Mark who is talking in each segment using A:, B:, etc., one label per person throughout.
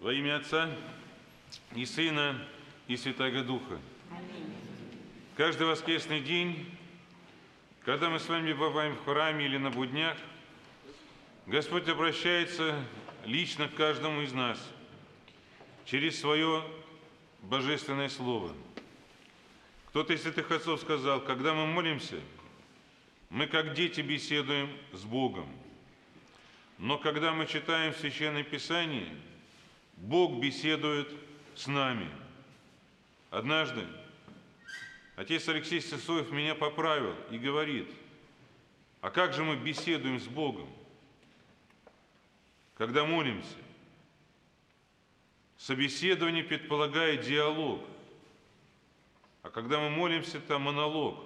A: Во имя Отца и Сына и Святаго Духа. Каждый воскресный день, когда мы с вами бываем в храме или на буднях, Господь обращается лично к каждому из нас через свое божественное слово. Кто-то из святых отцов сказал, когда мы молимся, мы как дети беседуем с Богом. Но когда мы читаем Священное Писание, Бог беседует с нами. Однажды отец Алексей Сысоев меня поправил и говорит, а как же мы беседуем с Богом, когда молимся? Собеседование предполагает диалог, а когда мы молимся, там монолог.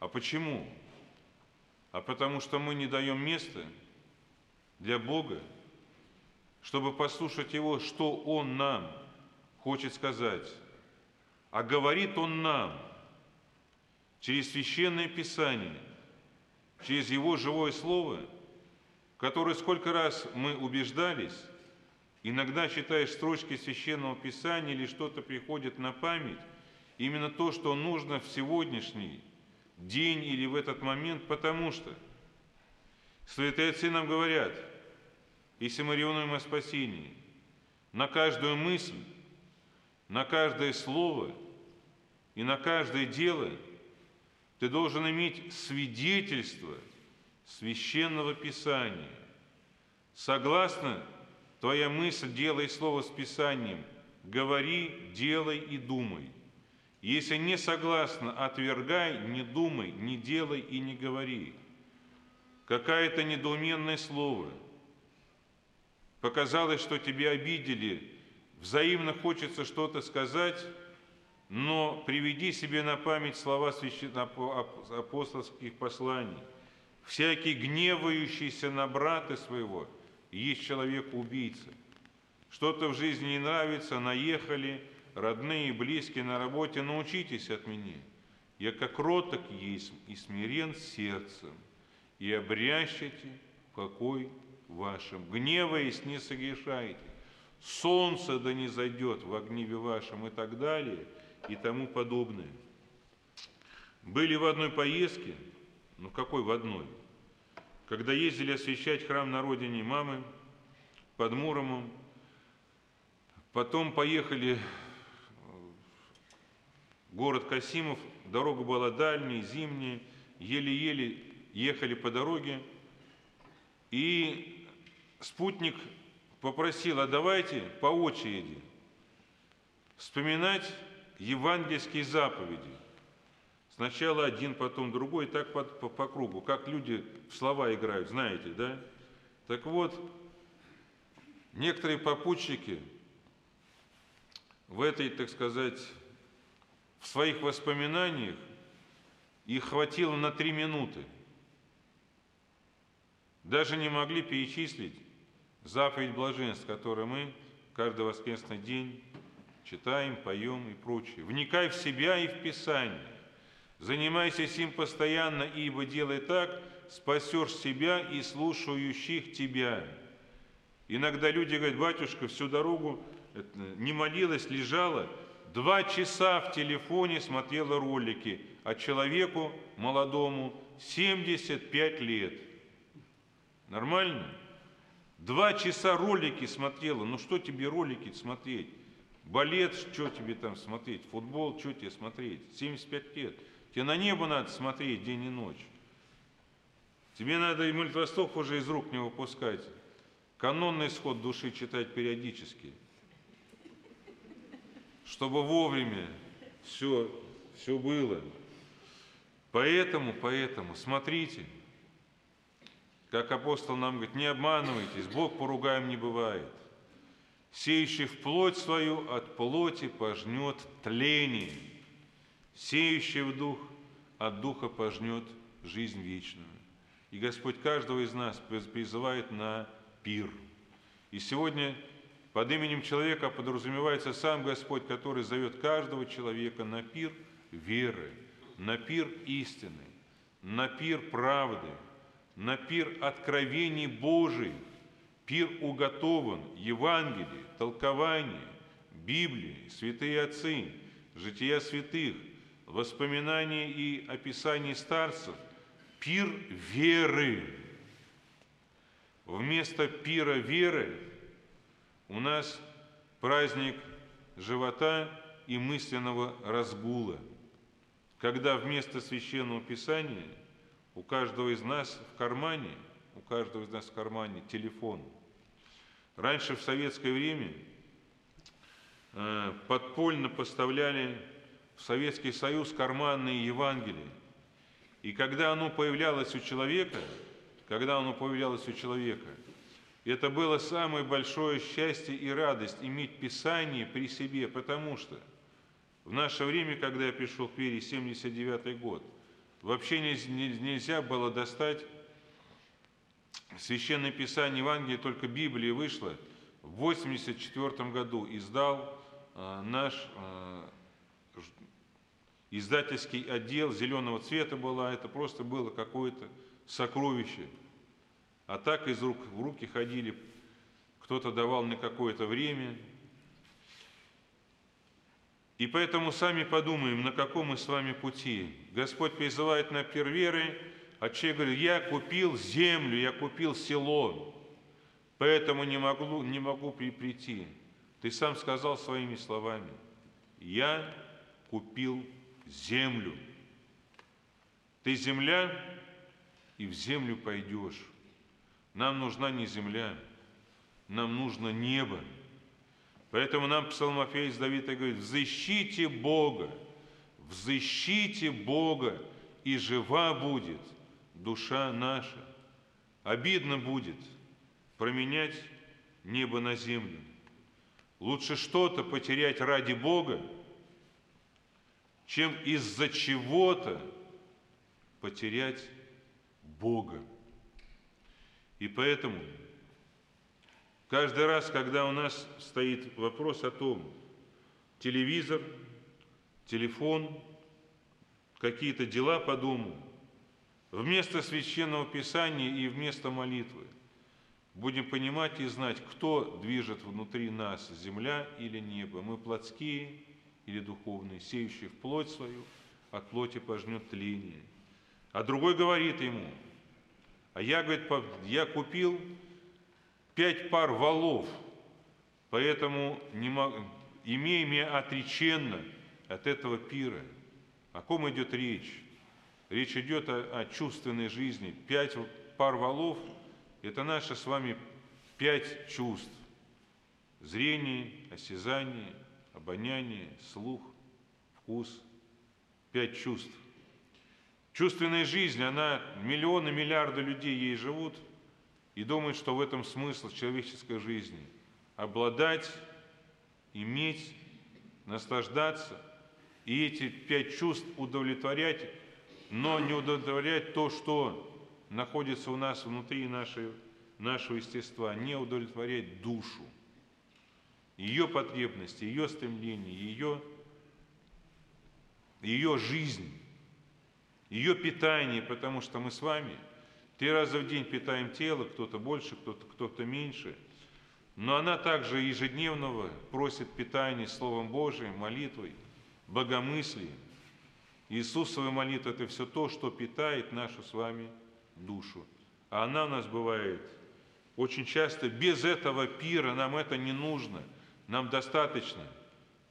A: А почему? А потому что мы не даем места для Бога, чтобы послушать Его, что Он нам хочет сказать. А говорит Он нам через Священное Писание, через Его живое Слово, которое сколько раз мы убеждались, иногда читаешь строчки Священного Писания или что-то приходит на память, именно то, что нужно в сегодняшний день или в этот момент, потому что святые отцы нам говорят – если мы о спасении, на каждую мысль, на каждое слово и на каждое дело ты должен иметь свидетельство священного Писания. Согласно твоя мысль, делай слово с Писанием, говори, делай и думай. Если не согласно, отвергай, не думай, не делай и не говори. Какое-то недоуменное слово – показалось, что тебя обидели, взаимно хочется что-то сказать, но приведи себе на память слова апостольских посланий. Всякий гневающийся на брата своего есть человек-убийца. Что-то в жизни не нравится, наехали, родные и близкие на работе, научитесь от меня. Я как роток есть и смирен сердцем, и обрящите покой вашим, гневаясь, не согрешайте, солнце да не зайдет в гневе вашем и так далее, и тому подобное. Были в одной поездке, ну какой в одной, когда ездили освещать храм на родине мамы под Муромом, потом поехали в город Касимов, дорога была дальняя, зимняя, еле-еле ехали по дороге, и спутник попросил, а давайте по очереди вспоминать евангельские заповеди. Сначала один, потом другой, так по, по, по кругу, как люди в слова играют, знаете, да? Так вот, некоторые попутчики в этой, так сказать, в своих воспоминаниях их хватило на три минуты. Даже не могли перечислить заповедь блаженств, которую мы каждый воскресный день читаем, поем и прочее. Вникай в себя и в Писание. Занимайся сим постоянно, ибо делай так, спасешь себя и слушающих тебя. Иногда люди говорят, батюшка, всю дорогу не молилась, лежала, два часа в телефоне смотрела ролики, а человеку молодому 75 лет. Нормально? Два часа ролики смотрела. Ну что тебе ролики смотреть? Балет, что тебе там смотреть? Футбол, что тебе смотреть? 75 лет. Тебе на небо надо смотреть день и ночь. Тебе надо и Восток уже из рук не выпускать. Канонный сход души читать периодически. Чтобы вовремя все, все было. Поэтому, поэтому, смотрите – как апостол нам говорит, не обманывайтесь, Бог поругаем не бывает. Сеющий в плоть свою от плоти пожнет тление, сеющий в дух от духа пожнет жизнь вечную. И Господь каждого из нас призывает на пир. И сегодня под именем человека подразумевается сам Господь, который зовет каждого человека на пир веры, на пир истины, на пир правды – на пир откровений Божий, Пир уготован, Евангелие, толкование, Библии, святые отцы, жития святых, воспоминания и описания старцев, пир веры. Вместо пира веры у нас праздник живота и мысленного разгула, когда вместо священного писания у каждого из нас в кармане, у каждого из нас в кармане телефон. Раньше в советское время э, подпольно поставляли в Советский Союз карманные Евангелия. И когда оно появлялось у человека, когда оно появлялось у человека, это было самое большое счастье и радость иметь Писание при себе, потому что в наше время, когда я пришел в Перья, 79 год, вообще нельзя было достать Священное Писание Евангелие, только Библия вышла. В 84 году издал э, наш э, издательский отдел зеленого цвета была, это просто было какое-то сокровище. А так из рук в руки ходили, кто-то давал на какое-то время. И поэтому сами подумаем, на каком мы с вами пути. Господь призывает на перверы, а человек говорит, я купил землю, я купил село, поэтому не могу, не могу прийти. Ты сам сказал своими словами, я купил землю. Ты земля, и в землю пойдешь. Нам нужна не земля, нам нужно небо. Поэтому нам псалмофеец Давид говорит, взыщите Бога, взыщите Бога, и жива будет душа наша. Обидно будет променять небо на землю. Лучше что-то потерять ради Бога, чем из-за чего-то потерять Бога. И поэтому каждый раз, когда у нас стоит вопрос о том, телевизор, телефон, какие-то дела по дому, вместо священного писания и вместо молитвы будем понимать и знать, кто движет внутри нас, земля или небо. Мы плотские или духовный, сеющий в плоть свою, от плоти пожнет тление. А другой говорит ему, а я, говорит, я купил пять пар валов, поэтому не мог, имея меня отреченно от этого пира. О ком идет речь? Речь идет о, о чувственной жизни. Пять пар валов – это наши с вами пять чувств. Зрение, осязание, обоняние, слух, вкус, пять чувств. Чувственная жизнь, она, миллионы, миллиарды людей ей живут и думают, что в этом смысл человеческой жизни. Обладать, иметь, наслаждаться и эти пять чувств удовлетворять, но не удовлетворять то, что находится у нас внутри нашей, нашего естества, не удовлетворять душу ее потребности, ее стремления, ее, ее жизнь, ее питание, потому что мы с вами три раза в день питаем тело, кто-то больше, кто-то кто, -то, меньше, но она также ежедневного просит питания Словом Божиим, молитвой, богомыслием. Иисусова молитва – это все то, что питает нашу с вами душу. А она у нас бывает очень часто без этого пира, нам это не нужно – нам достаточно,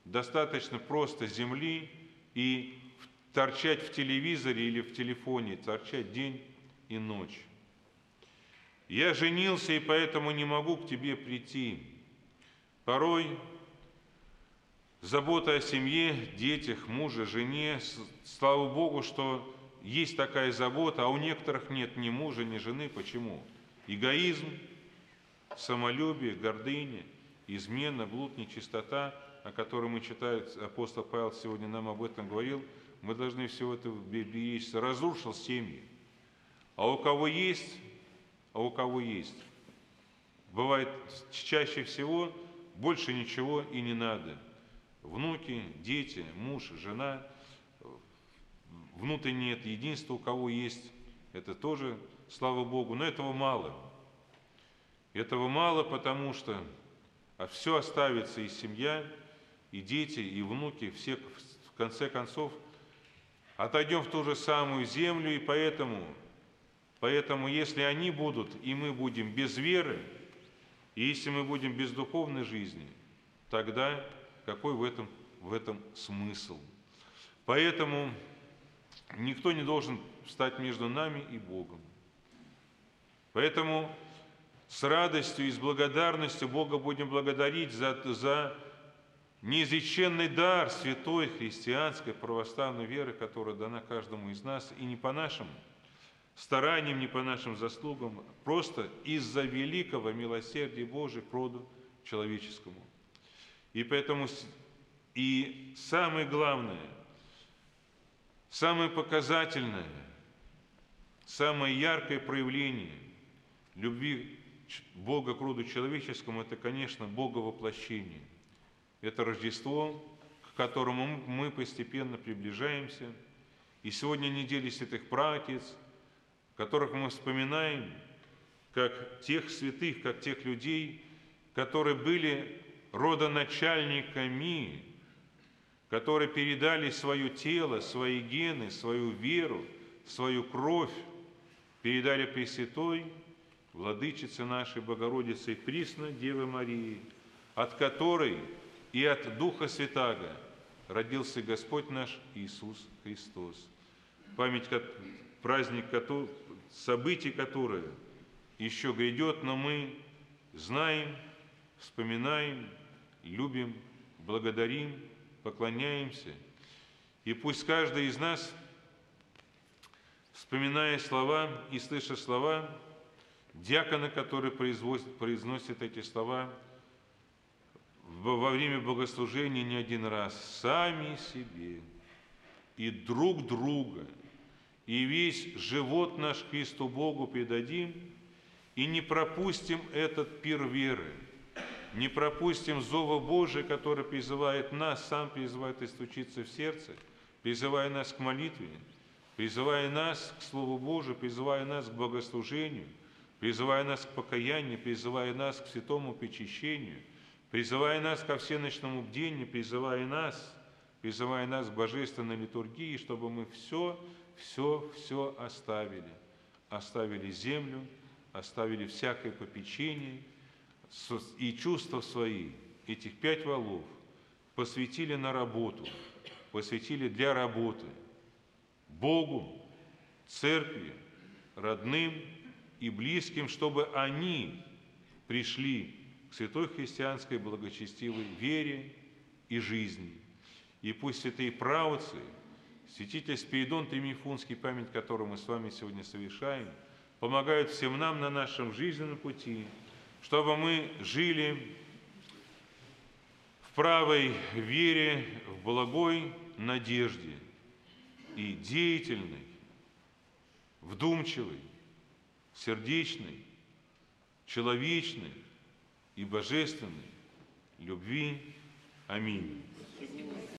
A: достаточно просто земли и торчать в телевизоре или в телефоне, торчать день и ночь. Я женился, и поэтому не могу к тебе прийти. Порой забота о семье, детях, муже, жене, слава Богу, что есть такая забота, а у некоторых нет ни мужа, ни жены. Почему? Эгоизм, самолюбие, гордыня – измена, блуд, нечистота, о которой мы читаем, апостол Павел сегодня нам об этом говорил, мы должны все это беречься. Разрушил семьи. А у кого есть, а у кого есть. Бывает чаще всего больше ничего и не надо. Внуки, дети, муж, жена, внутреннее нет единство, у кого есть, это тоже, слава Богу, но этого мало. Этого мало, потому что а все оставится и семья, и дети, и внуки, все в конце концов отойдем в ту же самую землю, и поэтому, поэтому если они будут, и мы будем без веры, и если мы будем без духовной жизни, тогда какой в этом, в этом смысл? Поэтому никто не должен встать между нами и Богом. Поэтому с радостью и с благодарностью Бога будем благодарить за, за неизреченный дар святой христианской православной веры, которая дана каждому из нас, и не по нашим стараниям, не по нашим заслугам, просто из-за великого милосердия Божия к роду человеческому. И поэтому и самое главное, самое показательное, самое яркое проявление любви Бога к роду человеческому – это, конечно, Бога воплощение. Это Рождество, к которому мы постепенно приближаемся. И сегодня неделя святых праотец, которых мы вспоминаем как тех святых, как тех людей, которые были родоначальниками, которые передали свое тело, свои гены, свою веру, свою кровь, передали Пресвятой Владычице нашей Богородице Присно Девы Марии, от которой и от Духа Святаго родился Господь наш Иисус Христос. Память, праздник событий, которые еще грядет, но мы знаем, вспоминаем, любим, благодарим, поклоняемся. И пусть каждый из нас, вспоминая слова и слыша слова, диакона, который произносит эти слова во время богослужения не один раз, сами себе и друг друга, и весь живот наш Христу Богу предадим, и не пропустим этот пир веры, не пропустим зова Божия, который призывает нас, сам призывает истучиться в сердце, призывая нас к молитве, призывая нас к Слову Божию, призывая нас к богослужению – призывая нас к покаянию, призывая нас к святому причащению, призывая нас ко всеночному бдению, призывая нас, призывая нас к божественной литургии, чтобы мы все, все, все оставили. Оставили землю, оставили всякое попечение и чувства свои, этих пять валов, посвятили на работу, посвятили для работы Богу, церкви, родным, и близким, чтобы они пришли к святой христианской благочестивой вере и жизни. И пусть святые правоцы, святитель Спиридон Тримифунский, память которого мы с вами сегодня совершаем, помогают всем нам на нашем жизненном пути, чтобы мы жили в правой вере, в благой надежде и деятельной, вдумчивой, сердечной, человечной и божественной любви. Аминь.